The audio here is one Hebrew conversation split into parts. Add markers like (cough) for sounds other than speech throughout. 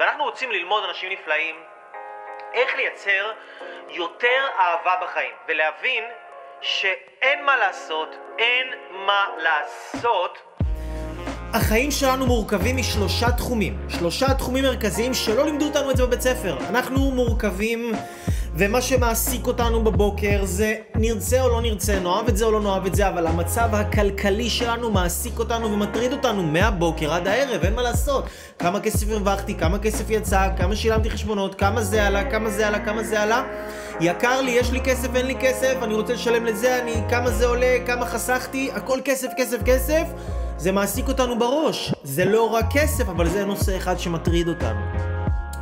ואנחנו רוצים ללמוד אנשים נפלאים איך לייצר יותר אהבה בחיים, ולהבין שאין מה לעשות, אין מה לעשות. החיים שלנו מורכבים משלושה תחומים, שלושה תחומים מרכזיים שלא לימדו אותנו את זה בבית ספר. אנחנו מורכבים ומה שמעסיק אותנו בבוקר זה נרצה או לא נרצה, נאהב את זה או לא נאהב את זה, אבל המצב הכלכלי שלנו מעסיק אותנו ומטריד אותנו מהבוקר עד הערב, אין מה לעשות. כמה כסף הרווחתי, כמה כסף יצא, כמה שילמתי חשבונות, כמה זה עלה, כמה זה עלה, כמה זה עלה. יקר לי, יש לי כסף, אין לי כסף, אני רוצה לשלם לזה, אני, כמה זה עולה, כמה חסכתי, הכל כסף, כסף, כסף. זה מעסיק אותנו בראש. זה לא רק כסף, אבל זה נושא אחד שמטריד אותנו.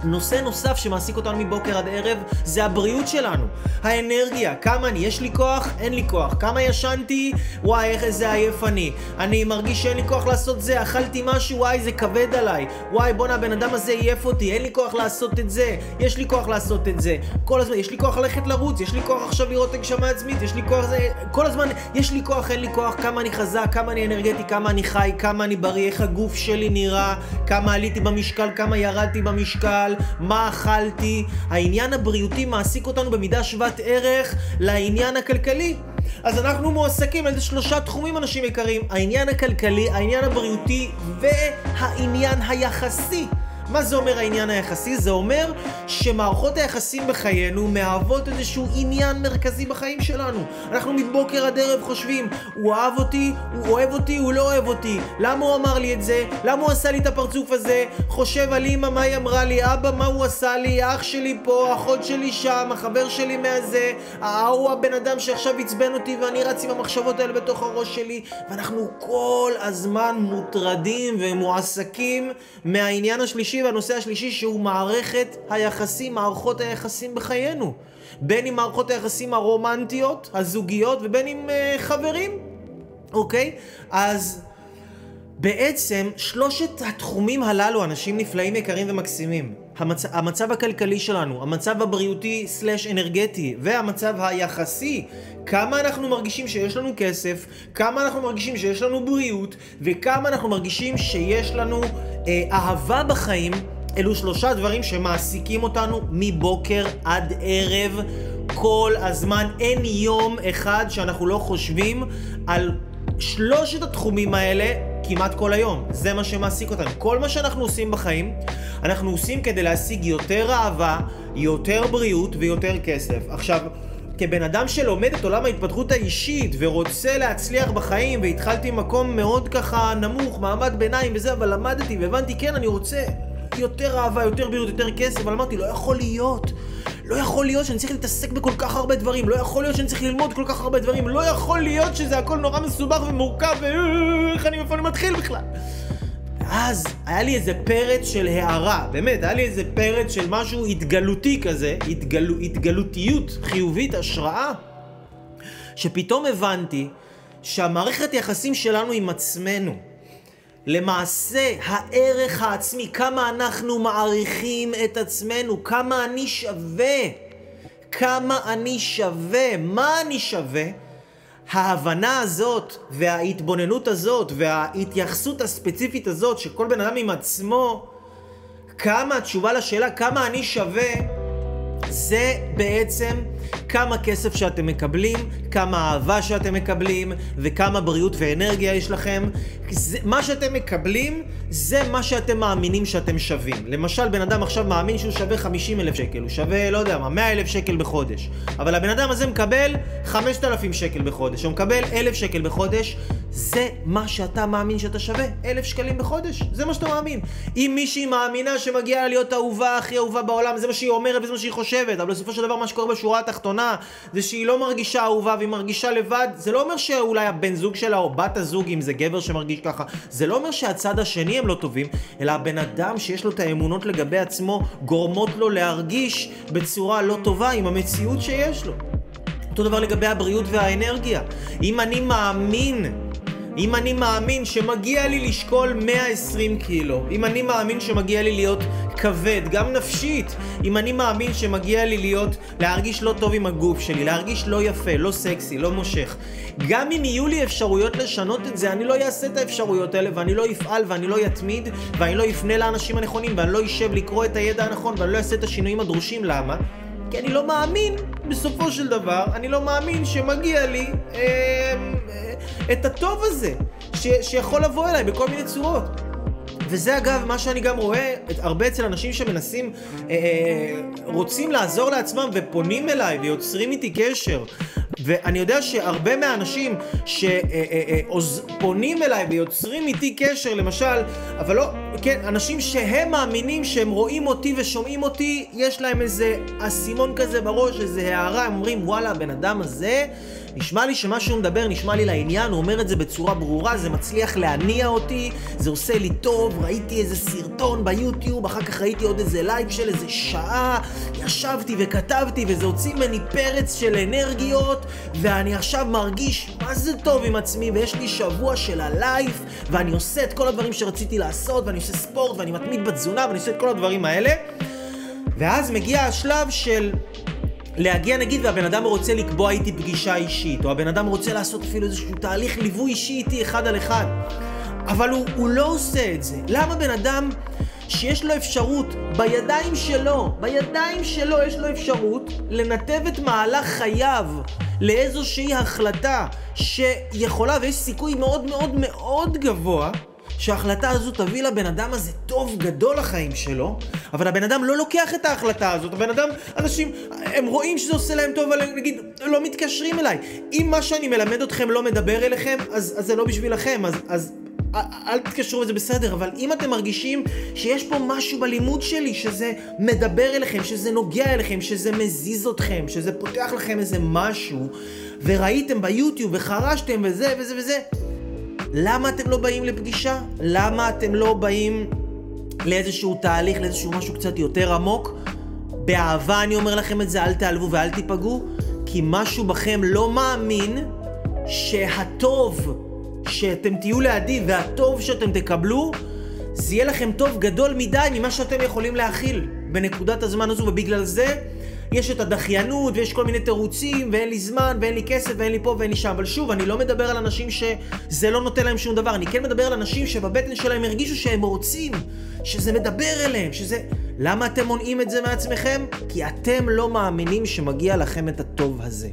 נושא נוסף שמעסיק אותנו מבוקר עד ערב זה הבריאות שלנו. האנרגיה, כמה אני, יש לי כוח, אין לי כוח. כמה ישנתי, וואי, איך איזה עייף אני. אני מרגיש שאין לי כוח לעשות זה, אכלתי משהו, וואי, זה כבד עליי. וואי, בואנה, הבן אדם הזה עייף אותי, אין לי כוח לעשות את זה, יש לי כוח לעשות את זה. כל הזמן, יש לי כוח ללכת לרוץ, יש לי כוח עכשיו לראות הגשמה עצמית, יש לי כוח זה, כל הזמן, יש לי כוח, אין לי כוח, כמה אני חזק, כמה אני אנרגטי, כמה אני חי, כמה אני בריא, איך הגוף שלי נראה, כמה עליתי במשקל, כמה ירדתי במשקל. אכל, מה אכלתי. העניין הבריאותי מעסיק אותנו במידה שוות ערך לעניין הכלכלי. אז אנחנו מועסקים על איזה שלושה תחומים, אנשים יקרים. העניין הכלכלי, העניין הבריאותי והעניין היחסי. מה זה אומר העניין היחסי? זה אומר שמערכות היחסים בחיינו מהוות איזשהו עניין מרכזי בחיים שלנו. אנחנו מבוקר עד ערב חושבים, הוא אהב אותי, הוא אוהב אותי, הוא לא אוהב אותי. למה הוא אמר לי את זה? למה הוא עשה לי את הפרצוף הזה? חושב על אמא, מה היא אמרה לי? אבא, מה הוא עשה לי? אח שלי פה, אחות שלי שם, החבר שלי מהזה, ההוא הבן אדם שעכשיו עצבן אותי ואני רץ עם המחשבות האלה בתוך הראש שלי. ואנחנו כל הזמן מוטרדים ומועסקים מהעניין השלישי. השלישי והנושא השלישי שהוא מערכת היחסים, מערכות היחסים בחיינו. בין אם מערכות היחסים הרומנטיות, הזוגיות, ובין אם uh, חברים, אוקיי? אז בעצם שלושת התחומים הללו, אנשים נפלאים, יקרים ומקסימים. המצ... המצב הכלכלי שלנו, המצב הבריאותי סלאש אנרגטי, והמצב היחסי, כמה אנחנו מרגישים שיש לנו כסף, כמה אנחנו מרגישים שיש לנו בריאות, וכמה אנחנו מרגישים שיש לנו אה, אהבה בחיים, אלו שלושה דברים שמעסיקים אותנו מבוקר עד ערב. כל הזמן, אין יום אחד שאנחנו לא חושבים על שלושת התחומים האלה כמעט כל היום. זה מה שמעסיק אותנו. כל מה שאנחנו עושים בחיים, אנחנו עושים כדי להשיג יותר אהבה, יותר בריאות ויותר כסף. עכשיו, כבן אדם שלומד את עולם ההתפתחות האישית ורוצה להצליח בחיים והתחלתי מקום מאוד ככה נמוך, מעמד ביניים וזה, אבל למדתי והבנתי, כן, אני רוצה יותר אהבה, יותר בריאות, יותר כסף, אבל אמרתי, לא יכול להיות. לא יכול להיות שאני צריך להתעסק בכל כך הרבה דברים, לא יכול להיות שאני צריך ללמוד כל כך הרבה דברים, לא יכול להיות שזה הכל נורא מסובך ומורכב, ואיך אני, איפה אני מתחיל בכלל? ואז היה לי איזה פרץ של הערה, באמת, היה לי איזה פרץ של משהו התגלותי כזה, התגל... התגלותיות חיובית, השראה, שפתאום הבנתי שהמערכת יחסים שלנו עם עצמנו, למעשה הערך העצמי, כמה אנחנו מעריכים את עצמנו, כמה אני שווה, כמה אני שווה, מה אני שווה, ההבנה הזאת וההתבוננות הזאת וההתייחסות הספציפית הזאת שכל בן אדם עם עצמו, כמה התשובה לשאלה כמה אני שווה, זה בעצם כמה כסף שאתם מקבלים, כמה אהבה שאתם מקבלים, וכמה בריאות ואנרגיה יש לכם. זה, מה שאתם מקבלים, זה מה שאתם מאמינים שאתם שווים. למשל, בן אדם עכשיו מאמין שהוא שווה 50 אלף שקל, הוא שווה, לא יודע מה, 100 אלף שקל בחודש. אבל הבן אדם הזה מקבל 5,000 שקל בחודש, הוא מקבל 1,000 שקל בחודש, זה מה שאתה מאמין שאתה שווה, 1,000 שקלים בחודש. זה מה שאתה מאמין. אם מישהי מאמינה שמגיעה לה להיות האהובה הכי אהובה בעולם, זה מה שהיא אומרת וזה מה שהיא חושבת, אבל בסופו של דבר מה שקורה בשורה התחתונה זה שהיא לא מרגישה אהובה והיא מרגישה לבד, זה לא אומר שאולי הבן זוג שלה או בת הזוג, אם זה גבר שמרגיש ככה, זה לא אומר שהצד השני הם לא טובים, אלא הבן אדם שיש לו את האמונות לגבי עצמו גורמות לו להרגיש בצורה לא טובה עם המציאות שיש לו. אותו דבר לגבי הבריאות והאנרגיה. אם אני מאמין אם אני מאמין שמגיע לי לשקול 120 קילו, אם אני מאמין שמגיע לי להיות כבד, גם נפשית, אם אני מאמין שמגיע לי להיות, להרגיש לא טוב עם הגוף שלי, להרגיש לא יפה, לא סקסי, לא מושך, גם אם יהיו לי אפשרויות לשנות את זה, אני לא אעשה את האפשרויות האלה, ואני לא אפעל, ואני לא אתמיד, ואני לא אפנה לאנשים הנכונים, ואני לא אשב לקרוא את הידע הנכון, ואני לא אעשה את השינויים הדרושים, למה? כי אני לא מאמין, בסופו של דבר, אני לא מאמין שמגיע לי אה, אה, את הטוב הזה, ש, שיכול לבוא אליי בכל מיני צורות. וזה אגב מה שאני גם רואה הרבה אצל אנשים שמנסים, אה, אה, רוצים לעזור לעצמם ופונים אליי ויוצרים איתי קשר. ואני יודע שהרבה מהאנשים שפונים אליי ויוצרים איתי קשר, למשל, אבל לא, כן, אנשים שהם מאמינים שהם רואים אותי ושומעים אותי, יש להם איזה אסימון כזה בראש, איזה הערה, הם אומרים, וואלה, הבן אדם הזה... נשמע לי שמה שהוא מדבר נשמע לי לעניין, הוא אומר את זה בצורה ברורה, זה מצליח להניע אותי, זה עושה לי טוב, ראיתי איזה סרטון ביוטיוב, אחר כך ראיתי עוד איזה לייב של איזה שעה, ישבתי וכתבתי וזה הוציא ממני פרץ של אנרגיות, ואני עכשיו מרגיש מה זה טוב עם עצמי, ויש לי שבוע של הלייב, ואני עושה את כל הדברים שרציתי לעשות, ואני עושה ספורט, ואני מתמיד בתזונה, ואני עושה את כל הדברים האלה. ואז מגיע השלב של להגיע נגיד והבן אדם רוצה לקבוע איתי פגישה אישית, או הבן אדם רוצה לעשות אפילו איזשהו תהליך ליווי אישי איתי אחד על אחד. אבל הוא, הוא לא עושה את זה. למה בן אדם שיש לו אפשרות בידיים שלו, בידיים שלו יש לו אפשרות לנתב את מהלך חייו לאיזושהי החלטה שיכולה ויש סיכוי מאוד מאוד מאוד גבוה שההחלטה הזו תביא לבן אדם הזה טוב גדול לחיים שלו, אבל הבן אדם לא לוקח את ההחלטה הזאת. הבן אדם, אנשים, הם רואים שזה עושה להם טוב, אבל נגיד, לא מתקשרים אליי. אם מה שאני מלמד אתכם לא מדבר אליכם, אז, אז זה לא בשבילכם, אז, אז אל תתקשרו, זה בסדר, אבל אם אתם מרגישים שיש פה משהו בלימוד שלי, שזה מדבר אליכם, שזה נוגע אליכם, שזה מזיז אתכם, שזה פותח לכם איזה משהו, וראיתם ביוטיוב וחרשתם וזה וזה וזה, למה אתם לא באים לפגישה? למה אתם לא באים לאיזשהו תהליך, לאיזשהו משהו קצת יותר עמוק? באהבה אני אומר לכם את זה, אל תיעלבו ואל תיפגעו, כי משהו בכם לא מאמין שהטוב שאתם תהיו לידי והטוב שאתם תקבלו, זה יהיה לכם טוב גדול מדי ממה שאתם יכולים להכיל בנקודת הזמן הזו, ובגלל זה יש את הדחיינות ויש כל מיני תירוצים ואין לי זמן ואין לי כסף ואין לי פה ואין לי שם. אבל שוב, אני לא מדבר על אנשים שזה לא נותן להם שום דבר. אני כן מדבר על אנשים שבבטן שלהם הרגישו שהם רוצים, שזה מדבר אליהם, שזה... למה אתם מונעים את זה מעצמכם? כי אתם לא מאמינים שמגיע לכם את הטוב הזה.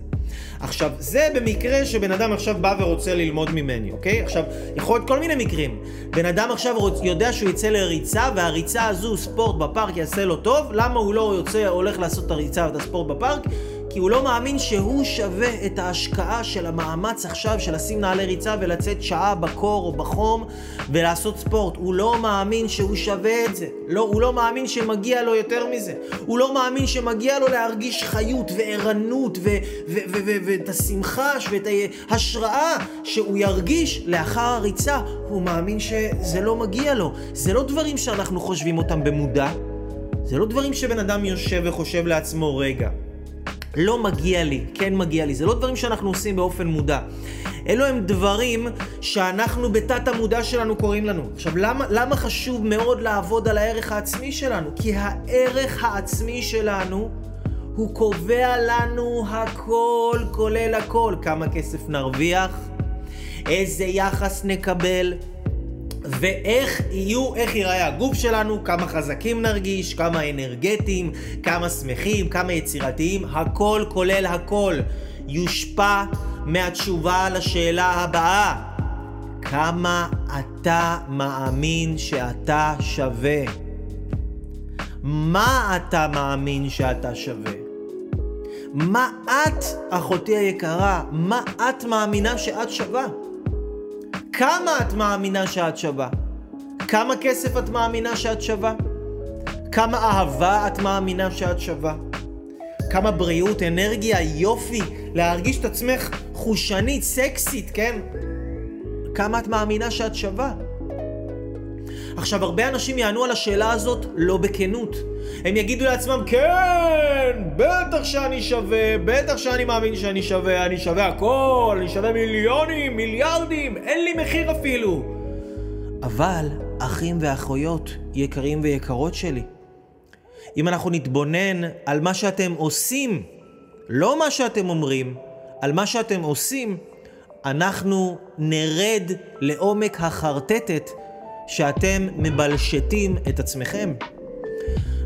עכשיו, זה במקרה שבן אדם עכשיו בא ורוצה ללמוד ממני, אוקיי? עכשיו, יכול להיות כל מיני מקרים. בן אדם עכשיו רוצ... יודע שהוא יצא לריצה, והריצה הזו, ספורט בפארק יעשה לו טוב, למה הוא לא יוצא, הולך לעשות את הריצה ואת הספורט בפארק? כי הוא לא מאמין שהוא שווה את ההשקעה של המאמץ עכשיו של לשים נעלי ריצה ולצאת שעה בקור או בחום ולעשות ספורט. הוא לא מאמין שהוא שווה את זה. לא, הוא לא מאמין שמגיע לו יותר מזה. הוא לא מאמין שמגיע לו להרגיש חיות וערנות ואת השמחה ואת ההשראה שהוא ירגיש לאחר הריצה. הוא מאמין שזה לא מגיע לו. זה לא דברים שאנחנו חושבים אותם במודע. זה לא דברים שבן אדם יושב וחושב לעצמו, רגע, לא מגיע לי, כן מגיע לי. זה לא דברים שאנחנו עושים באופן מודע. אלו הם דברים שאנחנו בתת המודע שלנו קוראים לנו. עכשיו, למה, למה חשוב מאוד לעבוד על הערך העצמי שלנו? כי הערך העצמי שלנו הוא קובע לנו הכל, כולל הכל. כמה כסף נרוויח, איזה יחס נקבל, ואיך יהיו, איך ייראה הגוף שלנו, כמה חזקים נרגיש, כמה אנרגטיים, כמה שמחים, כמה יצירתיים, הכל כולל הכל יושפע מהתשובה לשאלה הבאה: כמה אתה מאמין שאתה שווה? מה אתה מאמין שאתה שווה? מה את, אחותי היקרה, מה את מאמינה שאת שווה? כמה את מאמינה שאת שווה? כמה כסף את מאמינה שאת שווה? כמה אהבה את מאמינה שאת שווה? כמה בריאות, אנרגיה, יופי, להרגיש את עצמך חושנית, סקסית, כן? כמה את מאמינה שאת שווה? עכשיו, הרבה אנשים יענו על השאלה הזאת לא בכנות. הם יגידו לעצמם, כן, בטח שאני שווה, בטח שאני מאמין שאני שווה, אני שווה הכל, אני שווה מיליונים, מיליארדים, אין לי מחיר אפילו. אבל, אחים ואחיות, יקרים ויקרות שלי, אם אנחנו נתבונן על מה שאתם עושים, לא מה שאתם אומרים, על מה שאתם עושים, אנחנו נרד לעומק החרטטת שאתם מבלשטים את עצמכם.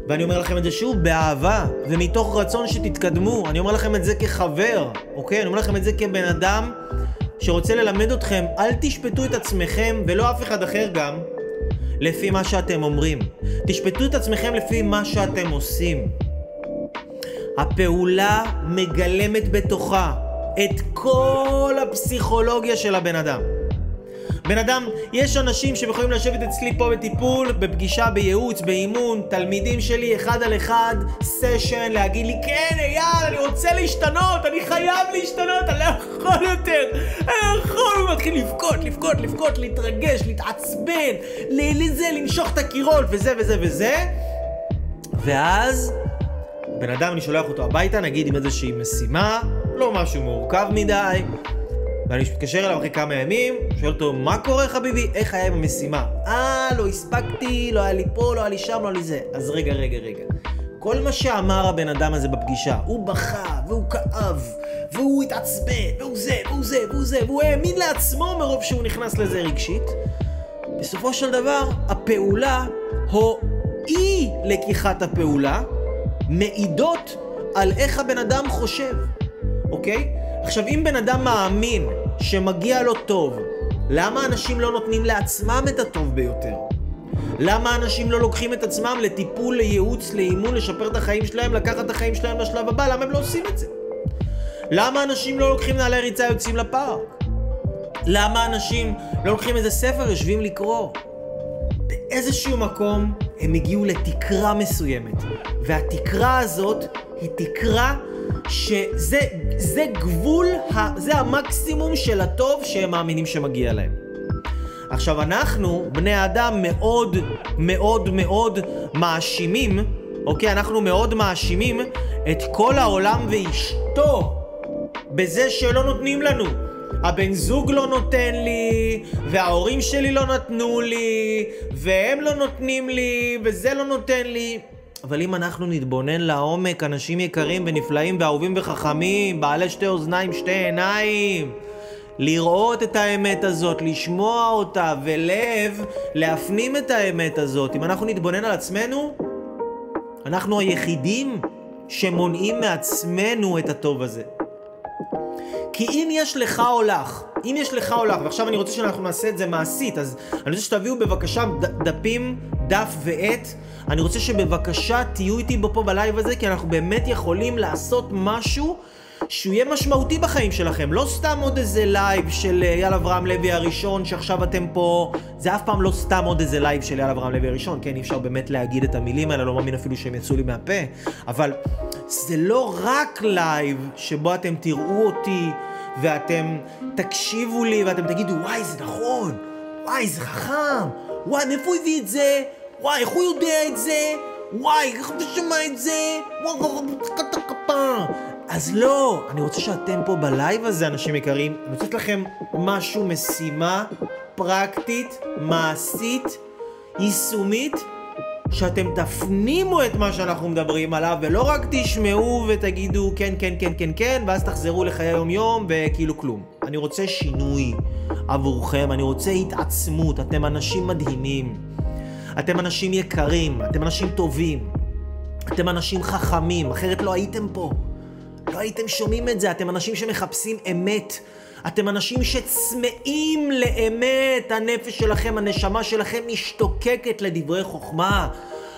ואני אומר לכם את זה שוב, באהבה, ומתוך רצון שתתקדמו. אני אומר לכם את זה כחבר, אוקיי? אני אומר לכם את זה כבן אדם שרוצה ללמד אתכם, אל תשפטו את עצמכם, ולא אף אחד אחר גם, לפי מה שאתם אומרים. תשפטו את עצמכם לפי מה שאתם עושים. הפעולה מגלמת בתוכה את כל הפסיכולוגיה של הבן אדם. בן אדם, יש אנשים שיכולים לשבת אצלי פה בטיפול, בפגישה, בייעוץ, באימון, תלמידים שלי, אחד על אחד, סשן, להגיד לי, כן, אייל, אני רוצה להשתנות, אני חייב להשתנות, אני לא יכול יותר, אני לא יכול, הוא מתחיל לבכות, לבכות, לבכות, להתרגש, להתעצבן, לזה, לנשוך את הקירות, וזה וזה וזה, ואז, בן אדם, אני שולח אותו הביתה, נגיד עם איזושהי משימה, לא משהו מורכב מדי, ואני מתקשר אליו אחרי כמה ימים, שואל אותו, מה קורה חביבי? איך היה עם המשימה? אה, לא הספקתי, לא היה לי פה, לא היה לי שם, לא היה לי זה. אז רגע, רגע, רגע. כל מה שאמר הבן אדם הזה בפגישה, הוא בכה, והוא כאב, והוא התעצבן, והוא זה, והוא זה, והוא זה, והוא האמין לעצמו מרוב שהוא נכנס לזה רגשית. בסופו של דבר, הפעולה, או אי לקיחת הפעולה, מעידות על איך הבן אדם חושב, אוקיי? עכשיו, אם בן אדם מאמין שמגיע לו טוב, למה אנשים לא נותנים לעצמם את הטוב ביותר? למה אנשים לא לוקחים את עצמם לטיפול, לייעוץ, לאימון, לשפר את החיים שלהם, לקחת את החיים שלהם לשלב הבא? למה הם לא עושים את זה? למה אנשים לא לוקחים נעלי ריצה יוצאים לפארק? למה אנשים לא לוקחים איזה ספר, יושבים לקרוא? באיזשהו מקום הם הגיעו לתקרה מסוימת, והתקרה הזאת היא תקרה שזה זה גבול, זה המקסימום של הטוב שהם מאמינים שמגיע להם. עכשיו אנחנו, בני האדם, מאוד מאוד מאוד מאשימים, אוקיי? אנחנו מאוד מאשימים את כל העולם ואשתו בזה שלא נותנים לנו. הבן זוג לא נותן לי, וההורים שלי לא נתנו לי, והם לא נותנים לי, וזה לא נותן לי. אבל אם אנחנו נתבונן לעומק, אנשים יקרים ונפלאים ואהובים וחכמים, בעלי שתי אוזניים, שתי עיניים, לראות את האמת הזאת, לשמוע אותה, ולב, להפנים את האמת הזאת. אם אנחנו נתבונן על עצמנו, אנחנו היחידים שמונעים מעצמנו את הטוב הזה. כי אם יש לך או לך, אם יש לך או לך, ועכשיו אני רוצה שאנחנו נעשה את זה מעשית, אז אני רוצה שתביאו בבקשה דפים, דף ועט. אני רוצה שבבקשה תהיו איתי פה בלייב הזה, כי אנחנו באמת יכולים לעשות משהו שהוא יהיה משמעותי בחיים שלכם. לא סתם עוד איזה לייב של אה, אייל אברהם לוי הראשון, שעכשיו אתם פה... זה אף פעם לא סתם עוד איזה לייב של אייל אברהם לוי הראשון, כן, אי אפשר באמת להגיד את המילים האלה, לא מאמין אפילו שהם יצאו לי מהפה, אבל זה לא רק לייב שבו אתם תראו אותי ואתם תקשיבו לי ואתם תגידו, וואי, זה נכון, וואי, זה חכם, וואי, מאיפה הוא הביא את זה? וואי, איך הוא יודע את זה? וואי, איך אתה שומע את זה? וואי, אז לא, אני רוצה שאתם פה בלייב הזה, אנשים יקרים, אני רוצה לכם משהו, משימה פרקטית, מעשית, יישומית, שאתם תפנימו את מה שאנחנו מדברים עליו, ולא רק תשמעו ותגידו כן, כן, כן, כן, כן, ואז תחזרו לחיי היום-יום וכאילו כלום. אני רוצה שינוי עבורכם, אני רוצה התעצמות, אתם אנשים מדהימים. אתם אנשים יקרים, אתם אנשים טובים, אתם אנשים חכמים, אחרת לא הייתם פה. לא הייתם שומעים את זה, אתם אנשים שמחפשים אמת. אתם אנשים שצמאים לאמת, הנפש שלכם, הנשמה שלכם משתוקקת לדברי חוכמה.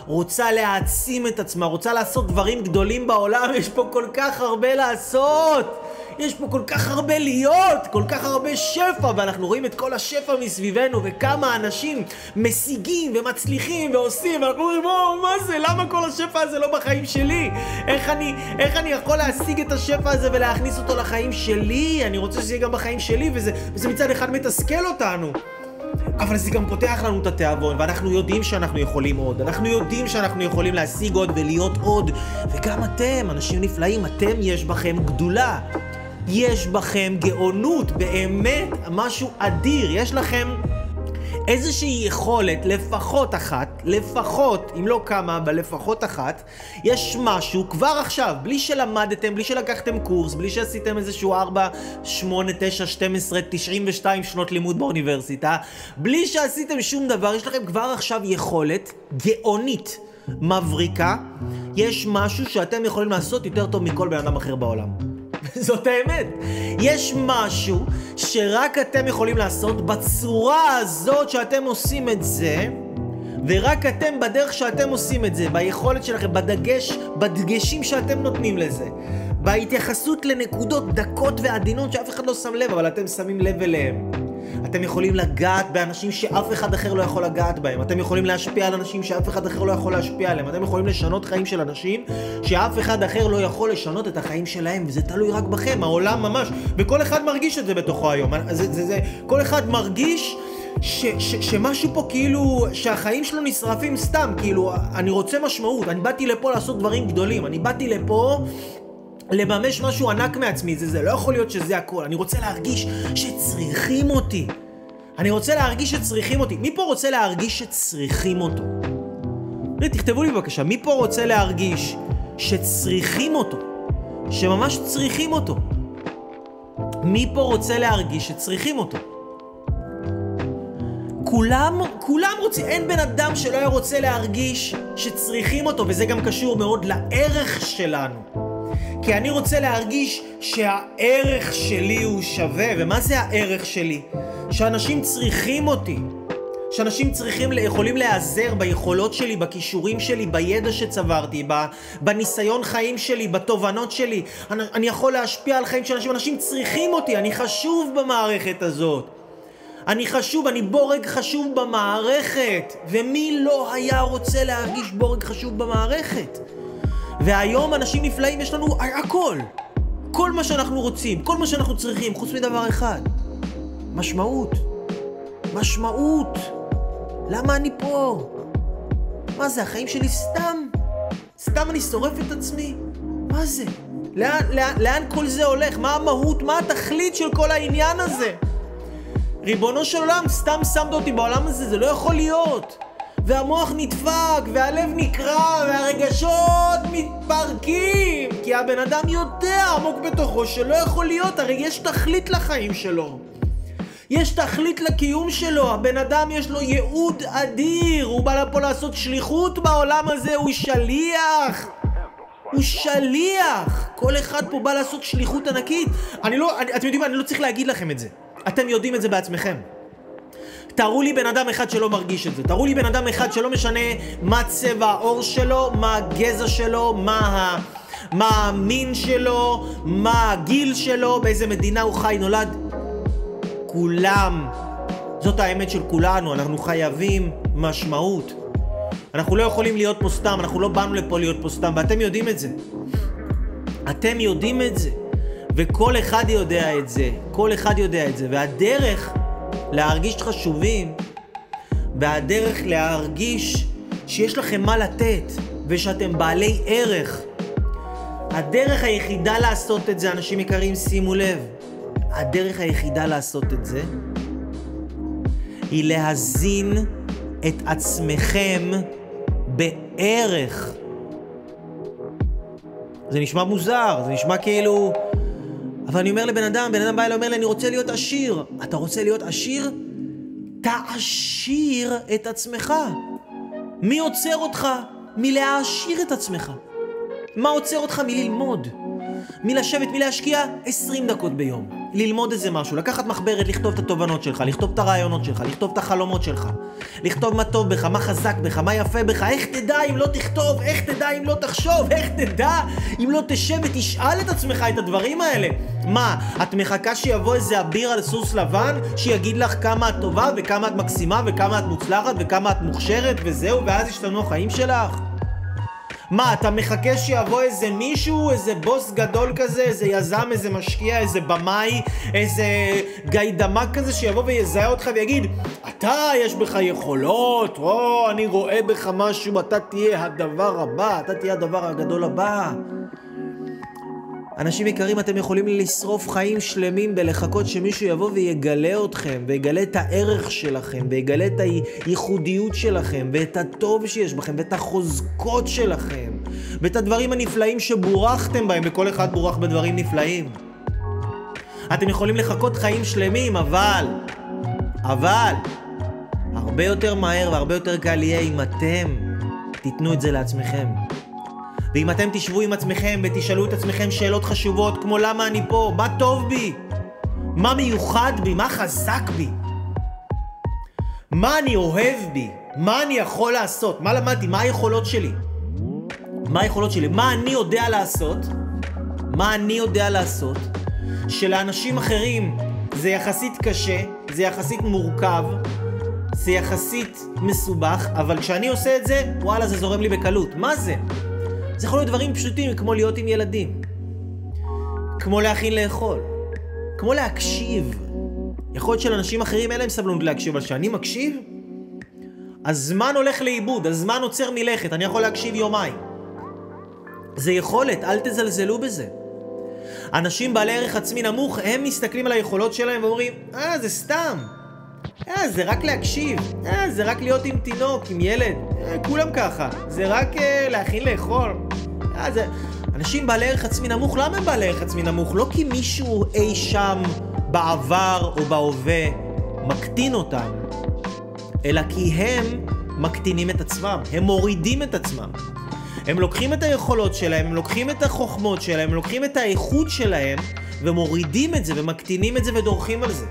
רוצה להעצים את עצמה, רוצה לעשות דברים גדולים בעולם, יש פה כל כך הרבה לעשות! יש פה כל כך הרבה להיות, כל כך הרבה שפע, ואנחנו רואים את כל השפע מסביבנו, וכמה אנשים משיגים ומצליחים ועושים, ואנחנו אומרים, וואו, מה זה? למה כל השפע הזה לא בחיים שלי? איך אני, איך אני יכול להשיג את השפע הזה ולהכניס אותו לחיים שלי? אני רוצה שזה יהיה גם בחיים שלי, וזה, וזה מצד אחד מתסכל אותנו. אבל זה גם פותח לנו את התיאבון, ואנחנו יודעים שאנחנו יכולים עוד. אנחנו יודעים שאנחנו יכולים להשיג עוד ולהיות עוד. וגם אתם, אנשים נפלאים, אתם יש בכם גדולה. יש בכם גאונות, באמת משהו אדיר. יש לכם איזושהי יכולת, לפחות אחת, לפחות, אם לא כמה, אבל לפחות אחת, יש משהו כבר עכשיו, בלי שלמדתם, בלי שלקחתם קורס, בלי שעשיתם איזשהו 4, 8, 9, 12, 92 שנות לימוד באוניברסיטה, בלי שעשיתם שום דבר, יש לכם כבר עכשיו יכולת גאונית. מבריקה, יש משהו שאתם יכולים לעשות יותר טוב מכל בן אדם אחר בעולם. (laughs) זאת האמת. יש משהו שרק אתם יכולים לעשות בצורה הזאת שאתם עושים את זה, ורק אתם בדרך שאתם עושים את זה, ביכולת שלכם, בדגש, בדגשים שאתם נותנים לזה, בהתייחסות לנקודות דקות ועדינות שאף אחד לא שם לב, אבל אתם שמים לב אליהם. אתם יכולים לגעת באנשים שאף אחד אחר לא יכול לגעת בהם. אתם יכולים להשפיע על אנשים שאף אחד אחר לא יכול להשפיע עליהם. אתם יכולים לשנות חיים של אנשים שאף אחד אחר לא יכול לשנות את החיים שלהם, וזה תלוי רק בכם, העולם ממש. וכל אחד מרגיש את זה בתוכו היום. זה, זה, זה, כל אחד מרגיש... ש, ש, שמשהו פה כאילו, שהחיים שלו נשרפים סתם, כאילו, אני רוצה משמעות, אני באתי לפה לעשות דברים גדולים, אני באתי לפה לממש משהו ענק מעצמי, זה, זה לא יכול להיות שזה הכל, אני רוצה להרגיש שצריכים אותי. אני רוצה להרגיש שצריכים אותי. מי פה רוצה להרגיש שצריכים אותו? תכתבו לי בבקשה, מי פה רוצה להרגיש שצריכים אותו? שממש צריכים אותו? מי פה רוצה להרגיש שצריכים אותו? כולם, כולם רוצים, אין בן אדם שלא היה רוצה להרגיש שצריכים אותו, וזה גם קשור מאוד לערך שלנו. כי אני רוצה להרגיש שהערך שלי הוא שווה. ומה זה הערך שלי? שאנשים צריכים אותי. שאנשים צריכים, יכולים להיעזר ביכולות שלי, בכישורים שלי, בידע שצברתי, בניסיון חיים שלי, בתובנות שלי. אני, אני יכול להשפיע על חיים של אנשים, אנשים צריכים אותי, אני חשוב במערכת הזאת. אני חשוב, אני בורג חשוב במערכת. ומי לא היה רוצה להרגיש בורג חשוב במערכת? והיום אנשים נפלאים יש לנו הכל. כל מה שאנחנו רוצים, כל מה שאנחנו צריכים, חוץ מדבר אחד. משמעות. משמעות. למה אני פה? מה זה, החיים שלי סתם? סתם אני שורף את עצמי? מה זה? לאן, לאן, לאן כל זה הולך? מה המהות? מה התכלית של כל העניין הזה? ריבונו של עולם, סתם שמת אותי בעולם הזה, זה לא יכול להיות. והמוח נדפק, והלב נקרע, והרגשות מתפרקים, כי הבן אדם יודע עמוק בתוכו שלא יכול להיות, הרי יש תכלית לחיים שלו. יש תכלית לקיום שלו, הבן אדם יש לו ייעוד אדיר, הוא בא לפה לעשות שליחות בעולם הזה, הוא שליח. הוא שליח! כל אחד פה בא לעשות שליחות ענקית. אני לא, אני, אתם יודעים מה, אני לא צריך להגיד לכם את זה. אתם יודעים את זה בעצמכם. תראו לי בן אדם אחד שלא מרגיש את זה. תראו לי בן אדם אחד שלא משנה מה צבע העור שלו, מה הגזע שלו, מה ה... מה המין שלו, מה הגיל שלו, באיזה מדינה הוא חי, נולד. כולם. זאת האמת של כולנו, אנחנו חייבים משמעות. אנחנו לא יכולים להיות פה סתם, אנחנו לא באנו לפה להיות פה סתם, ואתם יודעים את זה. אתם יודעים את זה. וכל אחד יודע את זה. כל אחד יודע את זה. והדרך להרגיש חשובים, והדרך להרגיש שיש לכם מה לתת, ושאתם בעלי ערך. הדרך היחידה לעשות את זה, אנשים יקרים, שימו לב, הדרך היחידה לעשות את זה היא להזין את עצמכם בערך. זה נשמע מוזר, זה נשמע כאילו... אבל אני אומר לבן אדם, בן אדם בא אליי ואומר לי, אני רוצה להיות עשיר. אתה רוצה להיות עשיר? תעשיר את עצמך. מי עוצר אותך מלהעשיר את עצמך? מה עוצר אותך מללמוד? מלשבת, מלהשקיע 20 דקות ביום. ללמוד איזה משהו, לקחת מחברת, לכתוב את התובנות שלך, לכתוב את הרעיונות שלך, לכתוב את החלומות שלך, לכתוב מה טוב בך, מה חזק בך, מה יפה בך, איך תדע אם לא תכתוב, איך תדע אם לא תחשוב, איך תדע אם לא תשב ותשאל את עצמך את הדברים האלה. מה, את מחכה שיבוא איזה אביר על סוס לבן, שיגיד לך כמה את טובה וכמה את מקסימה וכמה את מוצלחת וכמה את מוכשרת וזהו, ואז ישתנו החיים שלך? מה, אתה מחכה שיבוא איזה מישהו, איזה בוס גדול כזה, איזה יזם, איזה משקיע, איזה במאי, איזה גיידמק כזה, שיבוא ויזהה אותך ויגיד, אתה, יש בך יכולות, או, אני רואה בך משהו, אתה תהיה הדבר הבא, אתה תהיה הדבר הגדול הבא. אנשים יקרים, אתם יכולים לשרוף חיים שלמים בלחכות שמישהו יבוא ויגלה אתכם, ויגלה את הערך שלכם, ויגלה את הייחודיות שלכם, ואת הטוב שיש בכם, ואת החוזקות שלכם, ואת הדברים הנפלאים שבורחתם בהם, וכל אחד בורח בדברים נפלאים. אתם יכולים לחכות חיים שלמים, אבל, אבל, הרבה יותר מהר והרבה יותר קל יהיה אם אתם תיתנו את זה לעצמכם. ואם אתם תשבו עם עצמכם ותשאלו את עצמכם שאלות חשובות כמו למה אני פה, מה טוב בי, מה מיוחד בי, מה חזק בי, מה אני אוהב בי, מה אני יכול לעשות, מה למדתי, מה היכולות שלי, מה היכולות שלי, מה אני יודע לעשות, מה אני יודע לעשות, שלאנשים אחרים זה יחסית קשה, זה יחסית מורכב, זה יחסית מסובך, אבל כשאני עושה את זה, וואלה, זה זורם לי בקלות. מה זה? זה יכול להיות דברים פשוטים כמו להיות עם ילדים, כמו להכין לאכול, כמו להקשיב. יכול להיות שלאנשים אחרים אין להם סבלנות להקשיב, אבל כשאני מקשיב, הזמן הולך לאיבוד, הזמן עוצר מלכת, אני יכול להקשיב יומיים. זה יכולת, אל תזלזלו בזה. אנשים בעלי ערך עצמי נמוך, הם מסתכלים על היכולות שלהם ואומרים, אה, זה סתם. אה, זה רק להקשיב. אה, זה רק להיות עם תינוק, עם ילד. אה, כולם ככה. זה רק אה, להכין לאכול. אה, זה... אנשים בעלי ערך עצמי נמוך, למה הם בעלי ערך עצמי נמוך? לא כי מישהו אי שם בעבר או בהווה מקטין אותם, אלא כי הם מקטינים את עצמם, הם מורידים את עצמם. הם לוקחים את היכולות שלהם, הם לוקחים את החוכמות שלהם, הם לוקחים את האיכות שלהם, ומורידים את זה ומקטינים את זה ודורכים על זה.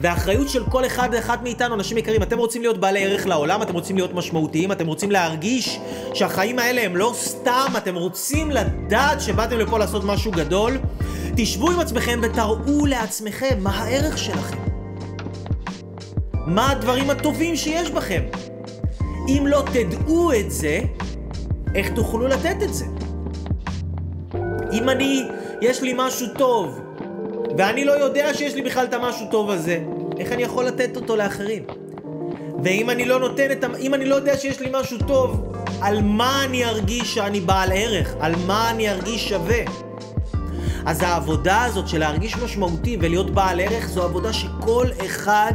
והאחריות של כל אחד ואחת מאיתנו, אנשים יקרים, אתם רוצים להיות בעלי ערך לעולם, אתם רוצים להיות משמעותיים, אתם רוצים להרגיש שהחיים האלה הם לא סתם, אתם רוצים לדעת שבאתם לפה לעשות משהו גדול, תשבו עם עצמכם ותראו לעצמכם מה הערך שלכם. מה הדברים הטובים שיש בכם. אם לא תדעו את זה, איך תוכלו לתת את זה? אם אני, יש לי משהו טוב, ואני לא יודע שיש לי בכלל את המשהו טוב הזה, איך אני יכול לתת אותו לאחרים? ואם אני לא נותן את. אם אני לא יודע שיש לי משהו טוב, על מה אני ארגיש שאני בעל ערך? על מה אני ארגיש שווה? אז העבודה הזאת של להרגיש משמעותי ולהיות בעל ערך זו עבודה שכל אחד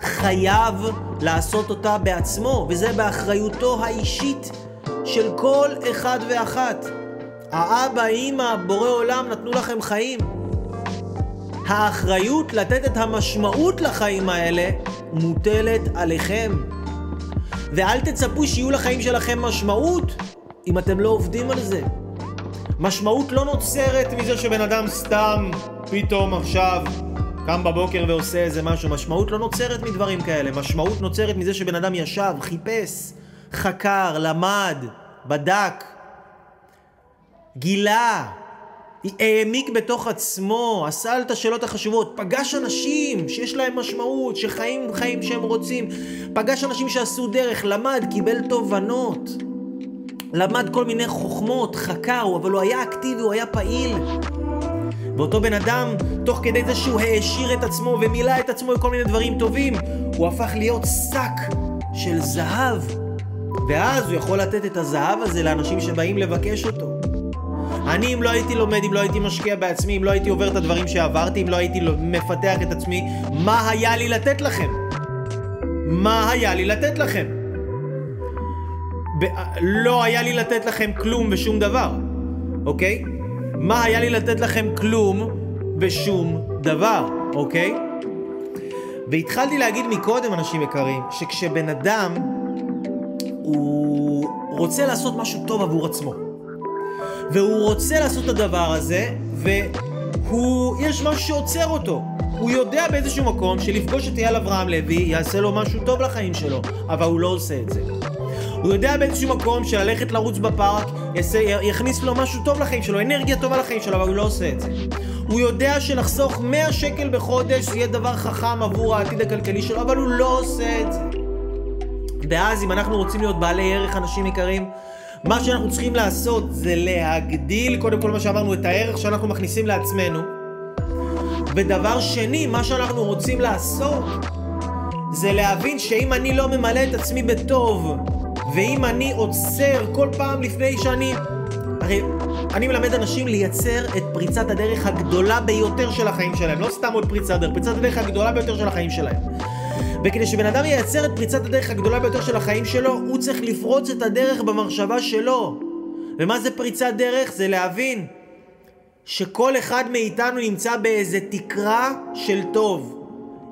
חייב לעשות אותה בעצמו, וזה באחריותו האישית של כל אחד ואחת. האבא, אימא, בורא עולם נתנו לכם חיים. האחריות לתת את המשמעות לחיים האלה מוטלת עליכם. ואל תצפו שיהיו לחיים שלכם משמעות אם אתם לא עובדים על זה. משמעות לא נוצרת מזה שבן אדם סתם פתאום עכשיו קם בבוקר ועושה איזה משהו. משמעות לא נוצרת מדברים כאלה. משמעות נוצרת מזה שבן אדם ישב, חיפש, חקר, למד, בדק, גילה, העמיק בתוך עצמו, עשה את השאלות החשובות, פגש אנשים שיש להם משמעות, שחיים חיים שהם רוצים, פגש אנשים שעשו דרך, למד, קיבל תובנות, למד כל מיני חוכמות, חקר, אבל הוא היה אקטיבי, הוא היה פעיל. ואותו בן אדם, תוך כדי זה שהוא העשיר את עצמו ומילא את עצמו בכל מיני דברים טובים, הוא הפך להיות שק של זהב. ואז הוא יכול לתת את הזהב הזה לאנשים שבאים לבקש אותו. אני, אם לא הייתי לומד, אם לא הייתי משקיע בעצמי, אם לא הייתי עובר את הדברים שעברתי, אם לא הייתי מפתח את עצמי, מה היה לי לתת לכם? מה היה לי לתת לכם? ב- לא היה לי לתת לכם כלום ושום דבר, אוקיי? מה היה לי לתת לכם כלום ושום דבר, אוקיי? והתחלתי להגיד מקודם, אנשים יקרים, שכשבן אדם הוא רוצה לעשות משהו טוב עבור עצמו, והוא רוצה לעשות את הדבר הזה, והוא, יש משהו שעוצר אותו. הוא יודע באיזשהו מקום שלפגוש את אייל אברהם לוי יעשה לו משהו טוב לחיים שלו, אבל הוא לא עושה את זה. הוא יודע באיזשהו מקום שללכת לרוץ בפארק יעשה, יכניס לו משהו טוב לחיים שלו, אנרגיה טובה לחיים שלו, אבל הוא לא עושה את זה. הוא יודע שלחסוך 100 שקל בחודש זה יהיה דבר חכם עבור העתיד הכלכלי שלו, אבל הוא לא עושה את זה. ואז אם אנחנו רוצים להיות בעלי ערך, אנשים יקרים, מה שאנחנו צריכים לעשות זה להגדיל, קודם כל מה שאמרנו, את הערך שאנחנו מכניסים לעצמנו. ודבר שני, מה שאנחנו רוצים לעשות זה להבין שאם אני לא ממלא את עצמי בטוב, ואם אני עוצר כל פעם לפני שאני... הרי אני מלמד אנשים לייצר את פריצת הדרך הגדולה ביותר של החיים שלהם, לא סתם עוד פריצת דרך, פריצת הדרך הגדולה ביותר של החיים שלהם. וכדי שבן אדם ייצר את פריצת הדרך הגדולה ביותר של החיים שלו, הוא צריך לפרוץ את הדרך במחשבה שלו. ומה זה פריצת דרך? זה להבין שכל אחד מאיתנו נמצא באיזה תקרה של טוב.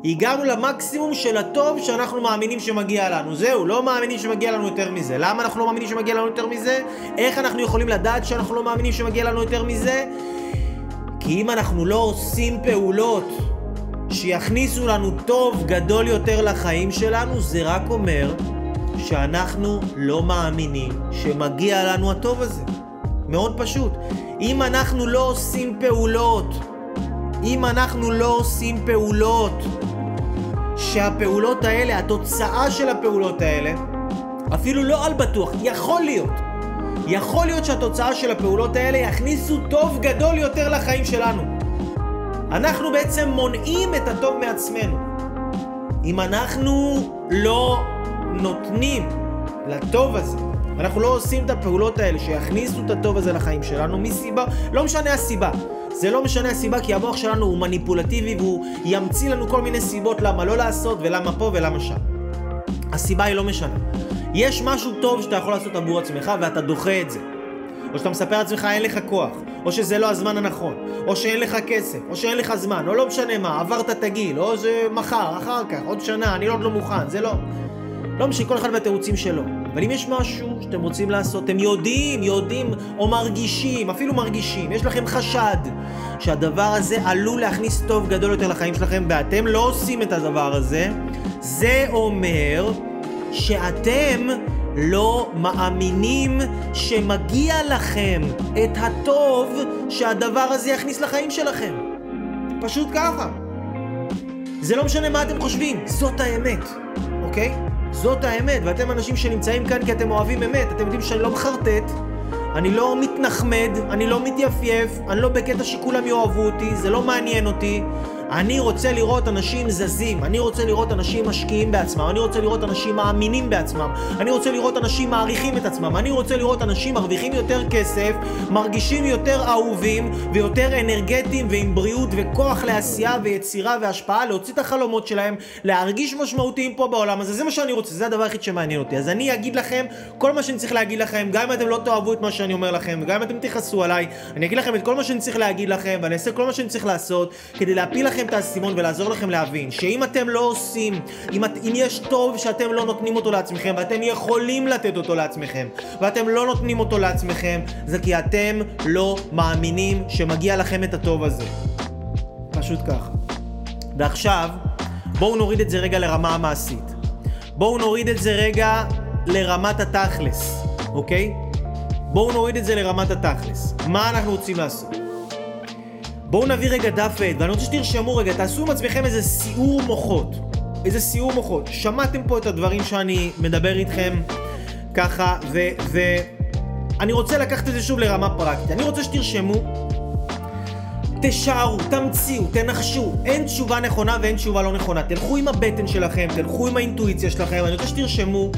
הגענו למקסימום של הטוב שאנחנו מאמינים שמגיע לנו. זהו, לא מאמינים שמגיע לנו יותר מזה. למה אנחנו לא מאמינים שמגיע לנו יותר מזה? איך אנחנו יכולים לדעת שאנחנו לא מאמינים שמגיע לנו יותר מזה? כי אם אנחנו לא עושים פעולות שיכניסו לנו טוב גדול יותר לחיים שלנו, זה רק אומר שאנחנו לא מאמינים שמגיע לנו הטוב הזה. מאוד פשוט. אם אנחנו לא עושים פעולות, אם אנחנו לא עושים פעולות, שהפעולות האלה, התוצאה של הפעולות האלה, אפילו לא על בטוח, יכול להיות. יכול להיות שהתוצאה של הפעולות האלה יכניסו טוב גדול יותר לחיים שלנו. אנחנו בעצם מונעים את הטוב מעצמנו. אם אנחנו לא נותנים לטוב הזה, אנחנו לא עושים את הפעולות האלה שיכניסו את הטוב הזה לחיים שלנו מסיבה, לא משנה הסיבה. זה לא משנה הסיבה כי המוח שלנו הוא מניפולטיבי והוא ימציא לנו כל מיני סיבות למה לא לעשות ולמה פה ולמה שם. הסיבה היא לא משנה. יש משהו טוב שאתה יכול לעשות עבור עצמך ואתה דוחה את זה. או שאתה מספר לעצמך אין לך כוח, או שזה לא הזמן הנכון, או שאין לך כסף, או שאין לך זמן, או לא משנה מה, עברת את הגיל, או זה מחר, אחר כך, עוד שנה, אני עוד לא מוכן, זה לא. לא משנה, כל אחד והתירוצים שלו. אבל אם יש משהו שאתם רוצים לעשות, אתם יודעים, יודעים, או מרגישים, אפילו מרגישים, יש לכם חשד שהדבר הזה עלול להכניס טוב גדול יותר לחיים שלכם, ואתם לא עושים את הדבר הזה, זה אומר שאתם לא מאמינים שמגיע לכם את הטוב שהדבר הזה יכניס לחיים שלכם. פשוט ככה. זה לא משנה מה אתם חושבים, זאת האמת, אוקיי? זאת האמת, ואתם אנשים שנמצאים כאן כי אתם אוהבים אמת, אתם יודעים שאני לא מחרטט, אני לא מתנחמד, אני לא מתייפייף, אני לא בקטע שכולם יאהבו אותי, זה לא מעניין אותי. אני רוצה לראות אנשים זזים, אני רוצה לראות אנשים משקיעים בעצמם, אני רוצה לראות אנשים מאמינים בעצמם, אני רוצה לראות אנשים מעריכים את עצמם, אני רוצה לראות אנשים מרוויחים יותר כסף, מרגישים יותר אהובים ויותר אנרגטיים ועם בריאות וכוח לעשייה ויצירה והשפעה, להוציא את החלומות שלהם, להרגיש משמעותיים פה בעולם הזה, זה מה שאני רוצה, זה הדבר היחיד שמעניין אותי. אז אני אגיד לכם כל מה שאני צריך להגיד לכם, גם אם אתם לא תאהבו את מה שאני אומר לכם, וגם אם אתם תכעסו עליי, אני אגיד לכם את כל מה שאני צריך להגיד לכם, ואני אעשה כל מה שאני צריך לעשות כדי להפיל את האסימון ולעזור לכם להבין שאם אתם לא עושים, אם, את, אם יש טוב שאתם לא נותנים אותו לעצמכם ואתם יכולים לתת אותו לעצמכם ואתם לא נותנים אותו לעצמכם זה כי אתם לא מאמינים שמגיע לכם את הטוב הזה. פשוט ככה. ועכשיו, בואו נוריד את זה רגע לרמה המעשית. בואו נוריד את זה רגע לרמת התכלס, אוקיי? בואו נוריד את זה לרמת התכלס. מה אנחנו רוצים לעשות? בואו נביא רגע דף ועט, ואני רוצה שתרשמו רגע, תעשו עם עצמכם איזה סיעור מוחות. איזה סיעור מוחות. שמעתם פה את הדברים שאני מדבר איתכם ככה, ואני רוצה לקחת את זה שוב לרמה פרקטית. אני רוצה שתרשמו, תשארו, תמציאו, תנחשו. אין תשובה נכונה ואין תשובה לא נכונה. תלכו עם הבטן שלכם, תלכו עם האינטואיציה שלכם. אני רוצה שתרשמו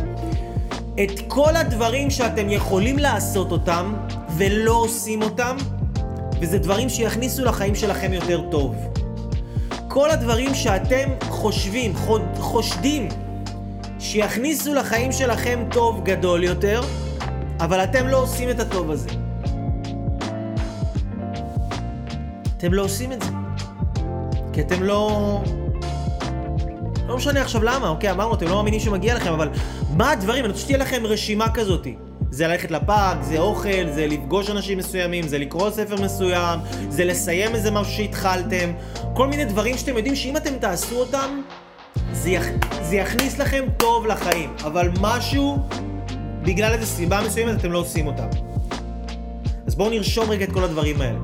את כל הדברים שאתם יכולים לעשות אותם ולא עושים אותם. וזה דברים שיכניסו לחיים שלכם יותר טוב. כל הדברים שאתם חושבים, חושדים, שיכניסו לחיים שלכם טוב גדול יותר, אבל אתם לא עושים את הטוב הזה. אתם לא עושים את זה. כי אתם לא... לא משנה עכשיו למה, אוקיי, אמרנו, אתם לא מאמינים שמגיע לכם, אבל מה הדברים? אני רוצה שתהיה לכם רשימה כזאתי. זה ללכת לפארק, זה אוכל, זה לפגוש אנשים מסוימים, זה לקרוא ספר מסוים, זה לסיים איזה משהו שהתחלתם. כל מיני דברים שאתם יודעים שאם אתם תעשו אותם, זה, יכ... זה יכניס לכם טוב לחיים. אבל משהו, בגלל איזו סיבה מסוימת, אתם לא עושים אותם. אז בואו נרשום רגע את כל הדברים האלה.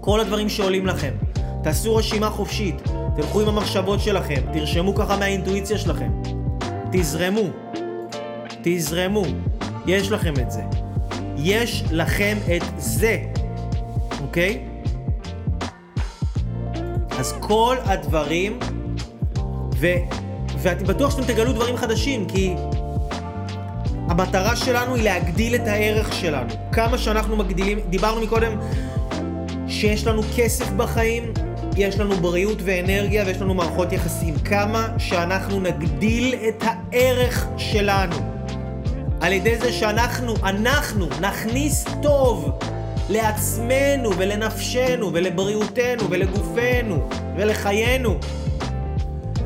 כל הדברים שעולים לכם. תעשו רשימה חופשית. תלכו עם המחשבות שלכם. תרשמו ככה מהאינטואיציה שלכם. תזרמו. תזרמו. יש לכם את זה. יש לכם את זה, אוקיי? אז כל הדברים, ו, ואני בטוח שאתם תגלו דברים חדשים, כי המטרה שלנו היא להגדיל את הערך שלנו. כמה שאנחנו מגדילים, דיברנו מקודם שיש לנו כסף בחיים, יש לנו בריאות ואנרגיה ויש לנו מערכות יחסים. כמה שאנחנו נגדיל את הערך שלנו על ידי זה שאנחנו, אנחנו, נכניס טוב לעצמנו ולנפשנו ולבריאותנו ולגופנו ולחיינו.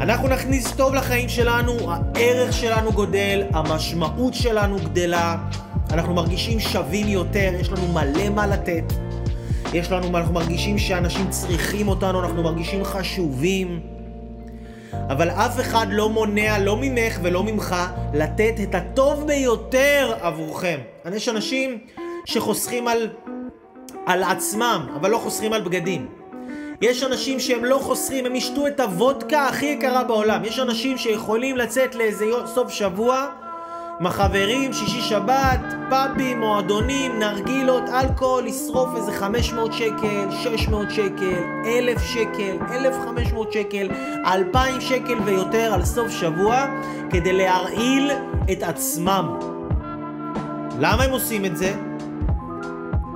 אנחנו נכניס טוב לחיים שלנו, הערך שלנו גודל, המשמעות שלנו גדלה, אנחנו מרגישים שווים יותר, יש לנו מלא מה לתת. יש לנו, אנחנו מרגישים שאנשים צריכים אותנו, אנחנו מרגישים חשובים. אבל אף אחד לא מונע, לא ממך ולא ממך, לתת את הטוב ביותר עבורכם. יש אנשים שחוסכים על, על עצמם, אבל לא חוסכים על בגדים. יש אנשים שהם לא חוסכים, הם ישתו את הוודקה הכי יקרה בעולם. יש אנשים שיכולים לצאת לאיזה סוף שבוע עם החברים, שישי שבת, פאבים, מועדונים, נרגילות, אלכוהול, לשרוף איזה 500 שקל, 600 שקל, 1,000 שקל, 1,500 שקל, 2,000 שקל ויותר על סוף שבוע כדי להרעיל את עצמם. למה הם עושים את זה?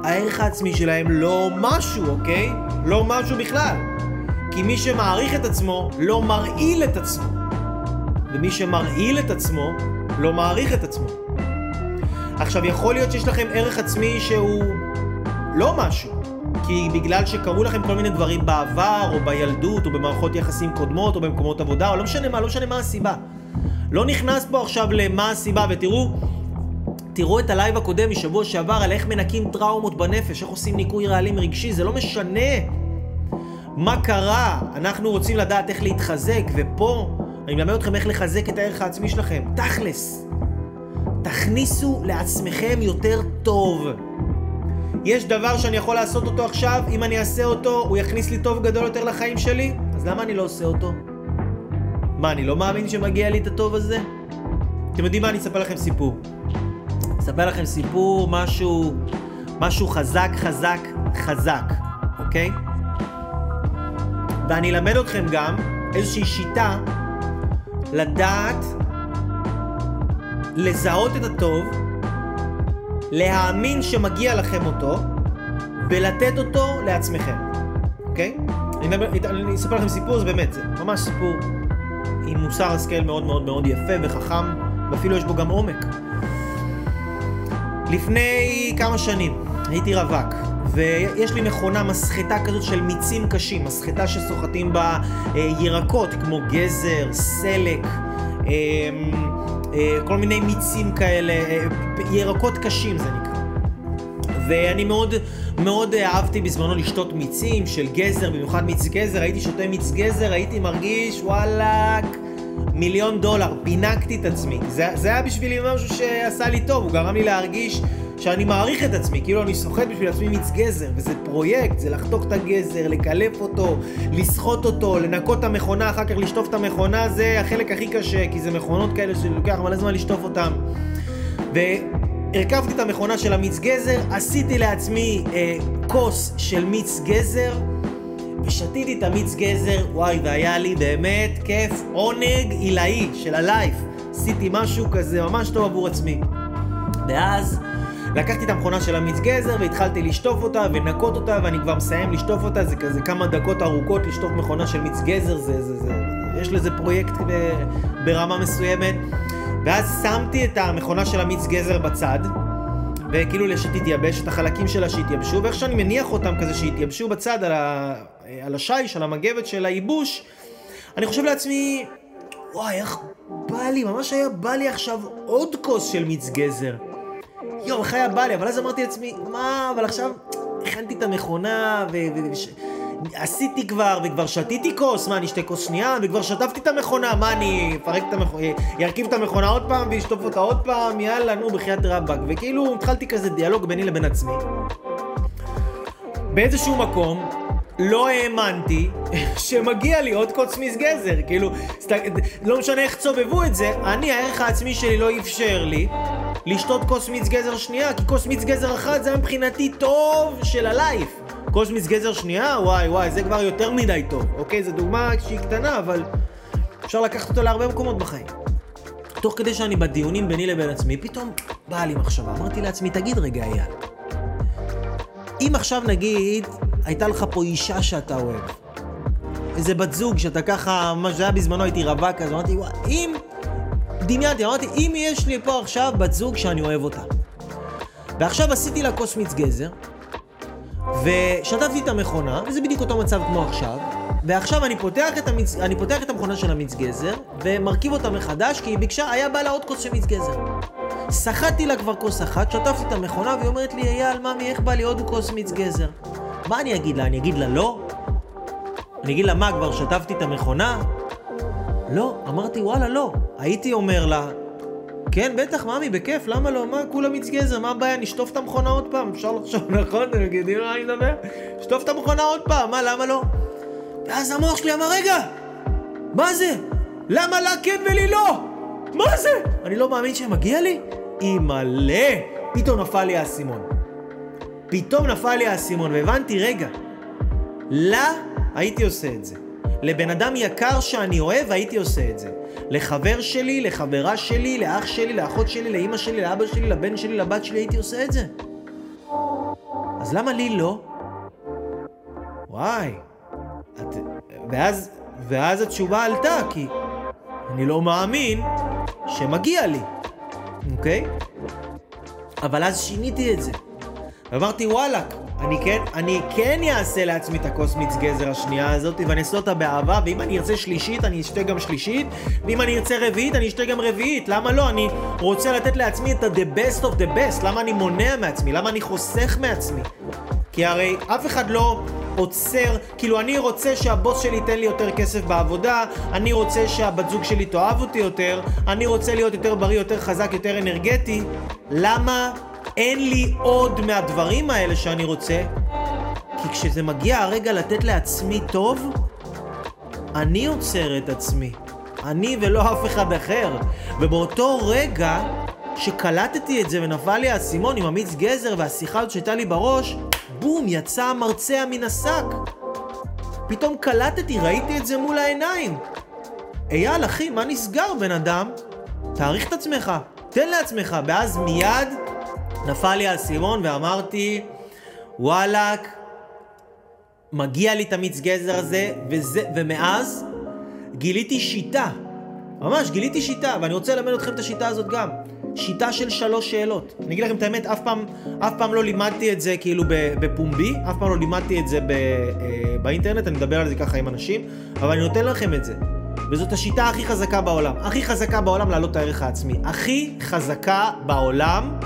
הערך העצמי שלהם לא משהו, אוקיי? לא משהו בכלל. כי מי שמעריך את עצמו לא מרעיל את עצמו. ומי שמרעיל את עצמו לא מעריך את עצמו. עכשיו, יכול להיות שיש לכם ערך עצמי שהוא לא משהו, כי בגלל שקרו לכם כל מיני דברים בעבר, או בילדות, או במערכות יחסים קודמות, או במקומות עבודה, או לא משנה מה, לא משנה מה הסיבה. לא נכנס פה עכשיו למה הסיבה, ותראו, תראו את הלייב הקודם משבוע שעבר על איך מנקים טראומות בנפש, איך עושים ניקוי רעלים רגשי, זה לא משנה מה קרה, אנחנו רוצים לדעת איך להתחזק, ופה אני מלמד אתכם איך לחזק את הערך העצמי שלכם. תכלס. תכניסו לעצמכם יותר טוב. יש דבר שאני יכול לעשות אותו עכשיו, אם אני אעשה אותו, הוא יכניס לי טוב גדול יותר לחיים שלי? אז למה אני לא עושה אותו? מה, אני לא מאמין שמגיע לי את הטוב הזה? אתם יודעים מה? אני אספר לכם סיפור. אספר לכם סיפור, משהו, משהו חזק, חזק, חזק, אוקיי? ואני אלמד אתכם גם איזושהי שיטה לדעת לזהות את הטוב, להאמין שמגיע לכם אותו, ולתת אותו לעצמכם, אוקיי? אני, אני אספר לכם סיפור, זה באמת, זה ממש סיפור עם מוסר השכל מאוד מאוד מאוד יפה וחכם, ואפילו יש בו גם עומק. לפני כמה שנים הייתי רווק, ויש לי מכונה מסחטה כזאת של מיצים קשים, מסחטה שסוחטים בה אה, ירקות כמו גזר, סלק, אה, אה, כל מיני מיצים כאלה, אה, ירקות קשים זה נקרא. ואני מאוד מאוד אהבתי בזמנו לשתות מיצים של גזר, במיוחד מיץ גזר, הייתי שותה מיץ גזר, הייתי מרגיש וואלאק מיליון דולר, פינקתי את עצמי. זה, זה היה בשבילי משהו שעשה לי טוב, הוא גרם לי להרגיש שאני מעריך את עצמי, כאילו אני סוחט בשביל עצמי מיץ גזר, וזה פרויקט, זה לחתוך את הגזר, לקלף אותו, לסחוט אותו, לנקות את המכונה, אחר כך לשטוף את המכונה, זה החלק הכי קשה, כי זה מכונות כאלה שלוקח מלא זמן לשטוף אותן. והרכבתי את המכונה של המיץ גזר, עשיתי לעצמי אה, כוס של מיץ גזר, ושתיתי את המיץ גזר, וואי, והיה לי באמת כיף, עונג עילאי של הלייף. עשיתי משהו כזה ממש טוב עבור עצמי. ואז לקחתי את המכונה של המיץ גזר והתחלתי לשטוף אותה ולנקות אותה ואני כבר מסיים לשטוף אותה, זה כזה כמה דקות ארוכות לשטוף מכונה של מיץ גזר, זה, זה, זה, יש לזה פרויקט ב, ברמה מסוימת. ואז שמתי את המכונה של המיץ גזר בצד, וכאילו שתתייבש את החלקים שלה שהתייבשו, ואיך שאני מניח אותם כזה שהתייבשו בצד על, ה, על השיש, על המגבת של הייבוש, אני חושב לעצמי, וואי, איך בא לי, ממש היה בא לי עכשיו עוד כוס של מיץ גזר. יואו, היה בא לי, אבל אז אמרתי לעצמי, מה, אבל עכשיו הכנתי את המכונה, ו... עשיתי כבר, וכבר שתיתי כוס, מה, אני אשתה כוס שנייה? וכבר שטפתי את המכונה, מה, אני אפרק את המכונה, ארכיב את המכונה עוד פעם, ואשטוף אותה עוד פעם, יאללה, נו, בחייאת רבאק. וכאילו, התחלתי כזה דיאלוג ביני לבין עצמי. באיזשהו מקום, לא האמנתי (laughs) שמגיע לי עוד קוץ מיס גזר, כאילו, סת... לא משנה איך צובבו את זה, אני, הערך העצמי שלי לא אפשר לי לשתות כוס מיץ גזר שנייה, כי כוס מיץ גזר אחת זה מבחינתי טוב של הלייף. כוס מיץ גזר שנייה, וואי וואי, זה כבר יותר מדי טוב, אוקיי? זו דוגמה שהיא קטנה, אבל אפשר לקחת אותה להרבה מקומות בחיים. תוך כדי שאני בדיונים ביני לבין עצמי, פתאום באה לי מחשבה. אמרתי לעצמי, תגיד רגע, אייל, אם עכשיו נגיד, הייתה לך פה אישה שאתה אוהב, איזה בת זוג שאתה ככה, מה שהיה בזמנו הייתי רווק, אז אמרתי, וואי, אם... דמיינתי, אמרתי, אם יש לי פה עכשיו בת זוג שאני אוהב אותה. ועכשיו עשיתי לה כוס מיץ גזר, ושטפתי את המכונה, וזה בדיוק אותו מצב כמו עכשיו, ועכשיו אני פותח את, המיץ, אני פותח את המכונה של המיץ גזר, ומרכיב אותה מחדש, כי היא ביקשה, היה בא לה עוד כוס של מיץ גזר. סחטתי לה כבר כוס אחת, שטפתי את המכונה, והיא אומרת לי, אייל, ממי, איך בא לי עוד כוס מיץ גזר? מה אני אגיד לה? אני אגיד לה לא? אני אגיד לה, מה, כבר שטפתי את המכונה? לא, אמרתי, וואלה, לא. הייתי אומר לה, כן, בטח, ממי, בכיף, למה לא? מה, כולה מיץ גזר, מה הבעיה? נשטוף את המכונה עוד פעם, אפשר לחשוב, (laughs) נכון? אתם יודעים מה אני מדבר? שטוף את המכונה עוד פעם, מה, למה לא? ואז המוח שלי אמר, רגע, מה זה? למה לה כן ולי לא? מה זה? אני לא מאמין שמגיע לי? אימא'לה! פתאום נפל לי האסימון. פתאום נפל לי האסימון, והבנתי, רגע, לה הייתי עושה את זה. לבן אדם יקר שאני אוהב, הייתי עושה את זה. לחבר שלי, לחברה שלי, לאח שלי, לאחות שלי, לאימא שלי, לאבא שלי, לבן שלי, לבת שלי, הייתי עושה את זה. אז למה לי לא? וואי. את... ואז, ואז התשובה עלתה, כי אני לא מאמין שמגיע לי, אוקיי? אבל אז שיניתי את זה. ואמרתי, וואלכ, אני כן, אני כן אעשה לעצמי את הכוס מיץ גזר השנייה הזאת, ואני אעשה אותה באהבה, ואם אני ארצה שלישית, אני אשתה גם שלישית, ואם אני ארצה רביעית, אני אשתה גם רביעית. למה לא? אני רוצה לתת לעצמי את ה-the best of the best. למה אני מונע מעצמי? למה אני חוסך מעצמי? כי הרי אף אחד לא עוצר, כאילו אני רוצה שהבוס שלי ייתן לי יותר כסף בעבודה, אני רוצה שהבת זוג שלי תאהב אותי יותר, אני רוצה להיות יותר בריא, יותר חזק, יותר אנרגטי. למה אין לי עוד מהדברים האלה שאני רוצה, כי כשזה מגיע הרגע לתת לעצמי טוב, אני עוצר את עצמי. אני ולא אף אחד אחר. ובאותו רגע שקלטתי את זה ונפל לי האסימון עם המיץ גזר והשיחה הזאת שהייתה לי בראש, בום, יצא המרצע מן השק. פתאום קלטתי, ראיתי את זה מול העיניים. אייל, אחי, מה נסגר, בן אדם? תעריך את עצמך, תן לעצמך, ואז מיד נפל לי האסימון ואמרתי, וואלאק, מגיע לי את המיץ גזר הזה, וזה, ומאז גיליתי שיטה. ממש, גיליתי שיטה, ואני רוצה ללמד אתכם את השיטה הזאת גם. שיטה של שלוש שאלות. אני אגיד לכם את האמת, אף פעם, אף פעם לא לימדתי את זה כאילו בפומבי, אף פעם לא לימדתי את זה אה, באינטרנט, אני מדבר על זה ככה עם אנשים, אבל אני נותן לכם את זה. וזאת השיטה הכי חזקה בעולם. הכי חזקה בעולם להעלות את הערך העצמי. הכי חזקה בעולם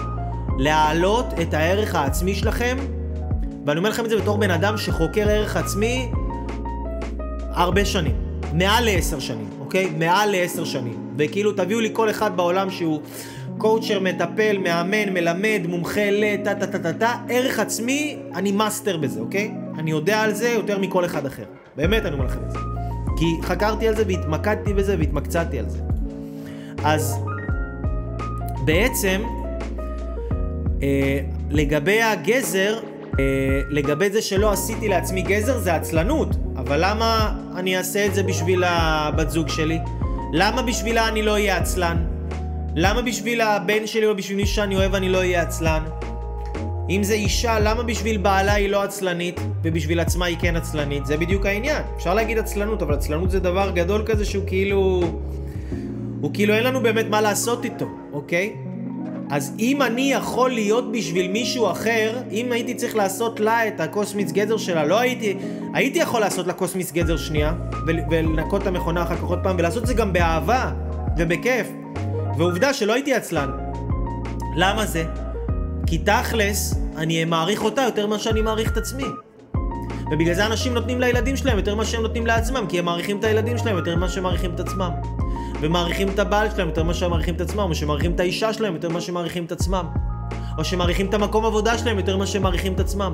להעלות את הערך העצמי שלכם, ואני אומר לכם את זה בתור בן אדם שחוקר ערך עצמי הרבה שנים. מעל לעשר שנים, אוקיי? מעל לעשר שנים. וכאילו תביאו לי כל אחד בעולם שהוא קואוצ'ר, מטפל, מאמן, מלמד, מומחה ל... טה טה טה טה טה, ערך עצמי, אני מאסטר בזה, אוקיי? אני יודע על זה יותר מכל אחד אחר. באמת אני אומר לכם את זה. כי חקרתי על זה והתמקדתי בזה והתמקצעתי על זה. אז בעצם, לגבי הגזר, אה, לגבי זה שלא עשיתי לעצמי גזר זה עצלנות, אבל למה אני אעשה את זה בשביל הבת זוג שלי? למה בשבילה אני לא אהיה עצלן? למה בשביל הבן שלי או בשביל מי שאני אוהב אני לא אהיה עצלן? אם זה אישה, למה בשביל בעלה היא לא עצלנית ובשביל עצמה היא כן עצלנית? זה בדיוק העניין. אפשר להגיד עצלנות, אבל עצלנות זה דבר גדול כזה שהוא כאילו... הוא כאילו אין לנו באמת מה לעשות איתו, אוקיי? אז אם אני יכול להיות בשביל מישהו אחר, אם הייתי צריך לעשות לה את הקוסמיץ גזר שלה, לא הייתי... הייתי יכול לעשות לה קוסמיץ גזר שנייה, ולנקות את המכונה אחר כך עוד פעם, ולעשות את זה גם באהבה ובכיף. ועובדה שלא הייתי עצלן. למה זה? כי תכלס, אני מעריך אותה יותר ממה שאני מעריך את עצמי. ובגלל זה אנשים נותנים לילדים שלהם יותר ממה שהם נותנים לעצמם, כי הם מעריכים את הילדים שלהם יותר ממה שהם מעריכים את עצמם. ומעריכים את הבעל שלהם יותר ממה שהם מעריכים את עצמם, או שמעריכים את האישה שלהם יותר ממה שהם מעריכים את עצמם. או שמעריכים את המקום עבודה שלהם יותר ממה שהם מעריכים את עצמם.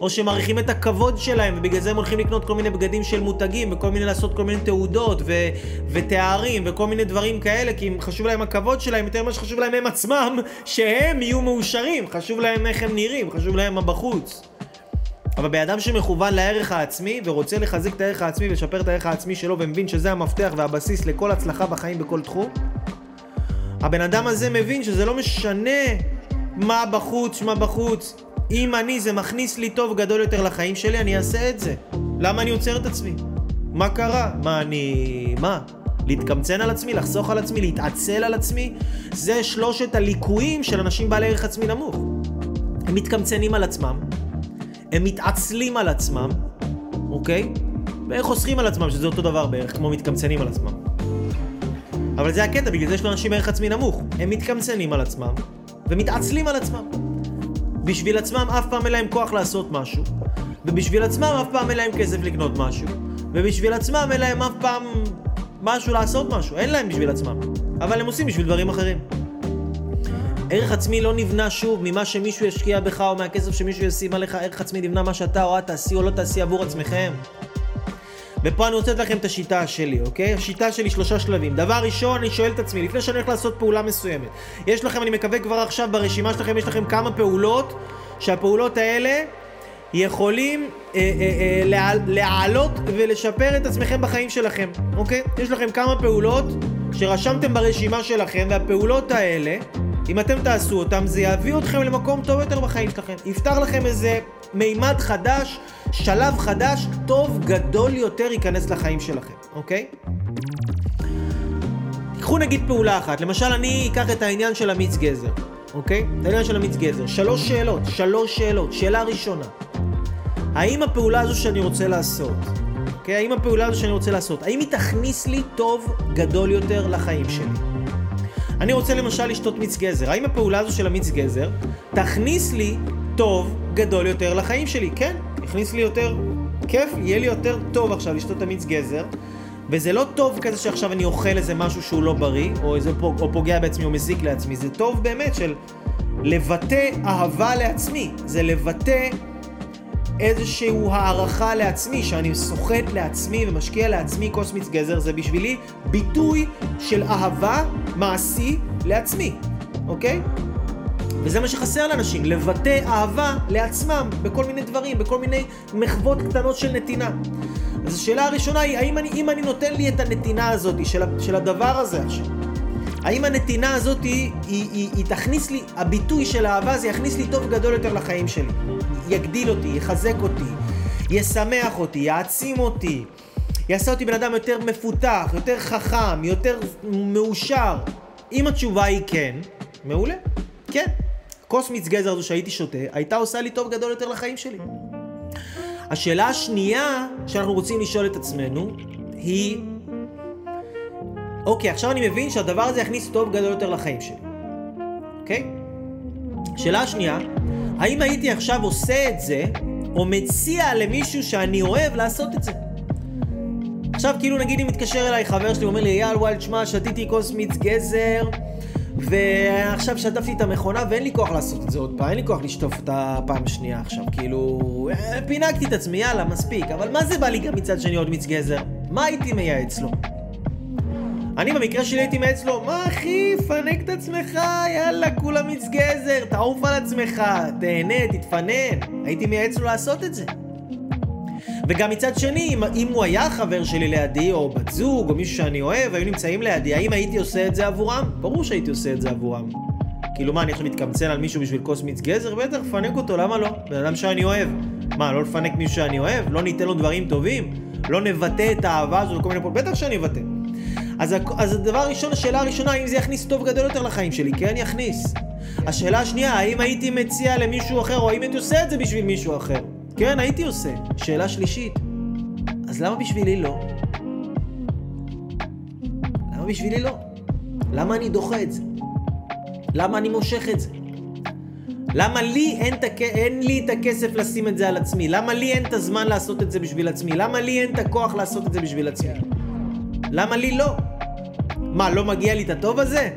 או שמעריכים את הכבוד שלהם, ובגלל זה הם הולכים לקנות כל מיני בגדים של מותגים, וכל מיני לעשות כל מיני תעודות, ו- ותארים, וכל מיני דברים כאלה, כי אם חשוב להם הכבוד שלהם, יותר ממה שחשוב להם הם עצמם, שהם יהיו מאושרים, חשוב להם איך הם נראים, חשוב להם מה בחוץ. אבל בן אדם שמכוון לערך העצמי ורוצה לחזק את הערך העצמי ולשפר את הערך העצמי שלו ומבין שזה המפתח והבסיס לכל הצלחה בחיים בכל תחום, הבן אדם הזה מבין שזה לא משנה מה בחוץ, מה בחוץ. אם אני, זה מכניס לי טוב גדול יותר לחיים שלי, אני אעשה את זה. למה אני עוצר את עצמי? מה קרה? מה, אני... מה? להתקמצן על עצמי, לחסוך על עצמי, להתעצל על עצמי? זה שלושת הליקויים של אנשים בעלי ערך עצמי נמוך. הם מתקמצנים על עצמם, הם מתעצלים על עצמם, אוקיי? וחוסכים על עצמם, שזה אותו דבר בערך, כמו מתקמצנים על עצמם. אבל זה הקטע, בגלל זה יש לאנשים ערך עצמי נמוך. הם מתקמצנים על עצמם, ומתעצלים על עצמם. בשביל עצמם אף פעם אין להם כוח לעשות משהו, ובשביל עצמם אף פעם אין להם כסף לקנות משהו, ובשביל עצמם אין להם אף פעם משהו לעשות משהו, אין להם בשביל עצמם, אבל הם עושים בשביל דברים אחרים. ערך עצמי לא נבנה שוב ממה שמישהו ישקיע בך או מהכסף שמישהו ישים עליך, ערך עצמי נבנה מה שאתה או את תעשי או לא תעשי עבור עצמכם. ופה אני רוצה לתת לכם את השיטה שלי, אוקיי? השיטה שלי שלושה שלבים. דבר ראשון, אני שואל את עצמי, לפני שאני הולך לעשות פעולה מסוימת, יש לכם, אני מקווה כבר עכשיו ברשימה שלכם, יש לכם כמה פעולות, שהפעולות האלה יכולים אה, אה, אה, להע, להעלות ולשפר את עצמכם בחיים שלכם, אוקיי? יש לכם כמה פעולות שרשמתם ברשימה שלכם, והפעולות האלה, אם אתם תעשו אותם, זה יביא אתכם למקום טוב יותר בחיים שלכם. יפתח לכם איזה מימד חדש, שלב חדש, טוב, גדול יותר ייכנס לחיים שלכם, אוקיי? קחו נגיד פעולה אחת, למשל אני אקח את העניין של המיץ גזר, אוקיי? את העניין של המיץ גזר. שלוש שאלות, שלוש שאלות. שאלה ראשונה, האם הפעולה הזו שאני רוצה לעשות, אוקיי? האם הפעולה הזו שאני רוצה לעשות, האם היא תכניס לי טוב גדול יותר לחיים שלי? אני רוצה למשל לשתות מיץ גזר, האם הפעולה הזו של המיץ גזר תכניס לי טוב גדול יותר לחיים שלי? כן, יכניס לי יותר כיף, יהיה לי יותר טוב עכשיו לשתות את המיץ גזר. וזה לא טוב כזה שעכשיו אני אוכל איזה משהו שהוא לא בריא, או, איזה, או פוגע בעצמי או מזיק לעצמי, זה טוב באמת של לבטא אהבה לעצמי, זה לבטא איזשהו הערכה לעצמי, שאני סוחט לעצמי ומשקיע לעצמי כוס מיץ גזר, זה בשבילי ביטוי של אהבה מעשי לעצמי, אוקיי? וזה מה שחסר לאנשים, לבטא אהבה לעצמם בכל מיני דברים, בכל מיני מחוות קטנות של נתינה. אז השאלה הראשונה היא, האם אני, אם אני נותן לי את הנתינה הזאת של, של הדבר הזה עכשיו, האם הנתינה הזאת היא, היא, היא, היא תכניס לי, הביטוי של אהבה זה יכניס לי טוב גדול יותר לחיים שלי. יגדיל אותי, יחזק אותי, ישמח אותי, יעצים אותי, יעשה אותי בן אדם יותר מפותח, יותר חכם, יותר מאושר. אם התשובה היא כן, מעולה, כן. כוס מיץ גזר הזו שהייתי שותה, הייתה עושה לי טוב גדול יותר לחיים שלי. השאלה השנייה שאנחנו רוצים לשאול את עצמנו היא, אוקיי, עכשיו אני מבין שהדבר הזה יכניס טוב גדול יותר לחיים שלי, אוקיי? שאלה השנייה, האם הייתי עכשיו עושה את זה, או מציע למישהו שאני אוהב לעשות את זה? עכשיו כאילו נגיד אם מתקשר אליי חבר שלי ואומר לי אייל וואל תשמע שתיתי כוס מיץ גזר ועכשיו שטפתי את המכונה ואין לי כוח לעשות את זה עוד פעם, אין לי כוח לשטוף את הפעם השנייה עכשיו, כאילו... אה, פינקתי את עצמי, יאללה, מספיק. אבל מה זה בא לי גם מצד שני עוד מיץ גזר? מה הייתי מייעץ לו? אני במקרה שלי הייתי מייעץ לו, מה אחי, פנק את עצמך, יאללה, כולה מיץ גזר, תעוף על עצמך, תהנה, תתפנן. הייתי מייעץ לו לעשות את זה. וגם מצד שני, אם, אם הוא היה חבר שלי לידי, או בת זוג, או מישהו שאני אוהב, היו נמצאים לידי, האם הייתי עושה את זה עבורם? ברור שהייתי עושה את זה עבורם. כאילו מה, אני עכשיו מתקמצן על מישהו בשביל כוס מיץ גזר? בטח, פנק אותו, למה לא? בן אדם שאני אוהב. מה, לא לפנק מישהו שאני אוהב? לא ניתן לו דברים טובים? לא נבטא את האהבה הזו לכל מיני פה? בטח שאני אבטא. אז, אז הדבר הראשון, השאלה הראשונה, האם זה יכניס טוב גדול יותר לחיים שלי? כן, יכניס. השאלה השנייה, האם הייתי מציע למישהו אחר, או האם הייתי עושה את זה בשביל מישהו אחר? כן, הייתי עושה. שאלה שלישית, אז למה בשבילי לא? למה בשבילי לא? למה אני דוחה את זה? למה אני מושך את זה? למה לי אין, תק... אין לי את הכסף לשים את זה על עצמי? למה לי אין את הזמן לעשות את זה בשביל עצמי? למה לי אין את הכוח לעשות את זה בשביל עצמי? למה לי לא? מה, לא מגיע לי את הטוב הזה?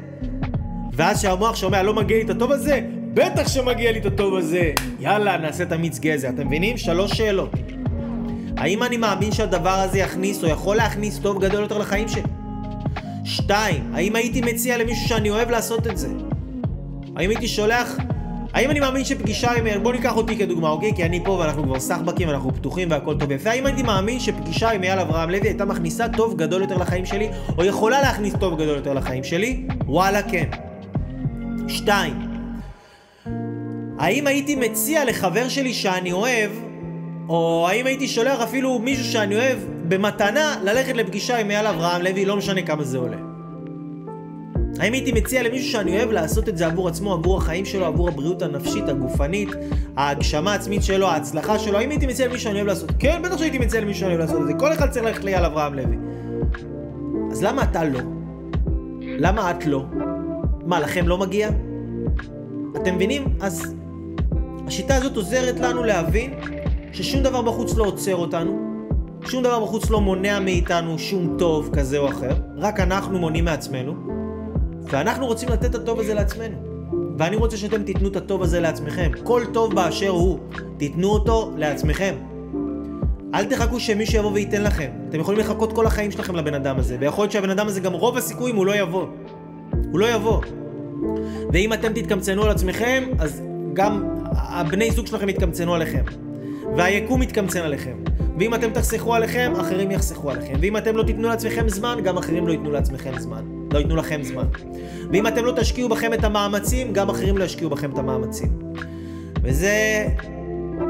ואז שהמוח שומע, לא מגיע לי את הטוב הזה? בטח שמגיע לי את הטוב הזה. יאללה, נעשה את המיץ גזר. אתם מבינים? שלוש שאלות. האם אני מאמין שהדבר הזה יכניס או יכול להכניס טוב גדול יותר לחיים שלי? שתיים, האם הייתי מציע למישהו שאני אוהב לעשות את זה? האם הייתי שולח... האם אני מאמין שפגישה עם... בוא ניקח אותי כדוגמה, אוקיי? כי אני פה ואנחנו כבר סחבקים, אנחנו פתוחים והכל טוב ויפה. האם הייתי מאמין שפגישה עם אייל אברהם לוי הייתה מכניסה טוב גדול יותר לחיים שלי, או יכולה להכניס טוב גדול יותר לחיים שלי? וואלה, כן. שתיים, האם הייתי מציע לחבר שלי שאני אוהב, או האם הייתי שולח אפילו מישהו שאני אוהב במתנה ללכת לפגישה עם אייל אברהם לוי, לא משנה כמה זה עולה. האם הייתי מציע למישהו שאני אוהב לעשות את זה עבור עצמו, עבור החיים שלו, עבור הבריאות הנפשית, הגופנית, ההגשמה העצמית שלו, ההצלחה שלו? האם הייתי מציע למישהו שאני אוהב לעשות? כן, בטח שהייתי מציע למישהו שאני אוהב לעשות את זה. כל אחד צריך ללכת לאייל אברהם לוי. אז למה אתה לא? למה את לא? מה, לכם לא מגיע? אתם מבינים? אז השיטה הזאת עוזרת לנו להבין ששום דבר בחוץ לא עוצר אותנו, שום דבר בחוץ לא מונע מאיתנו שום טוב כזה או אחר, רק אנחנו מונעים מעצמנו, ואנחנו רוצים לתת את הטוב הזה לעצמנו. ואני רוצה שאתם תיתנו את הטוב הזה לעצמכם. כל טוב באשר הוא, תיתנו אותו לעצמכם. אל תחכו שמישהו יבוא וייתן לכם. אתם יכולים לחכות כל החיים שלכם לבן אדם הזה, ויכול להיות שהבן אדם הזה גם רוב הסיכויים הוא לא יבוא. הוא לא יבוא. ואם אתם תתקמצנו על עצמכם, אז גם הבני זוג שלכם יתקמצנו עליכם. והיקום יתקמצן עליכם. ואם אתם תחסכו עליכם, אחרים יחסכו עליכם. ואם אתם לא תיתנו לעצמכם זמן, גם אחרים לא ייתנו לעצמכם זמן. לא ייתנו לכם זמן. ואם אתם לא תשקיעו בכם את המאמצים, גם אחרים לא ישקיעו בכם את המאמצים. וזה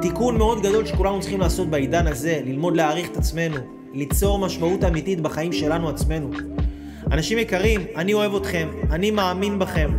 תיקון מאוד גדול שכולנו צריכים לעשות בעידן הזה, ללמוד להעריך את עצמנו, ליצור משמעות אמיתית בחיים שלנו עצמנו. אנשים יקרים, אני אוהב אתכם, אני מאמין בכם,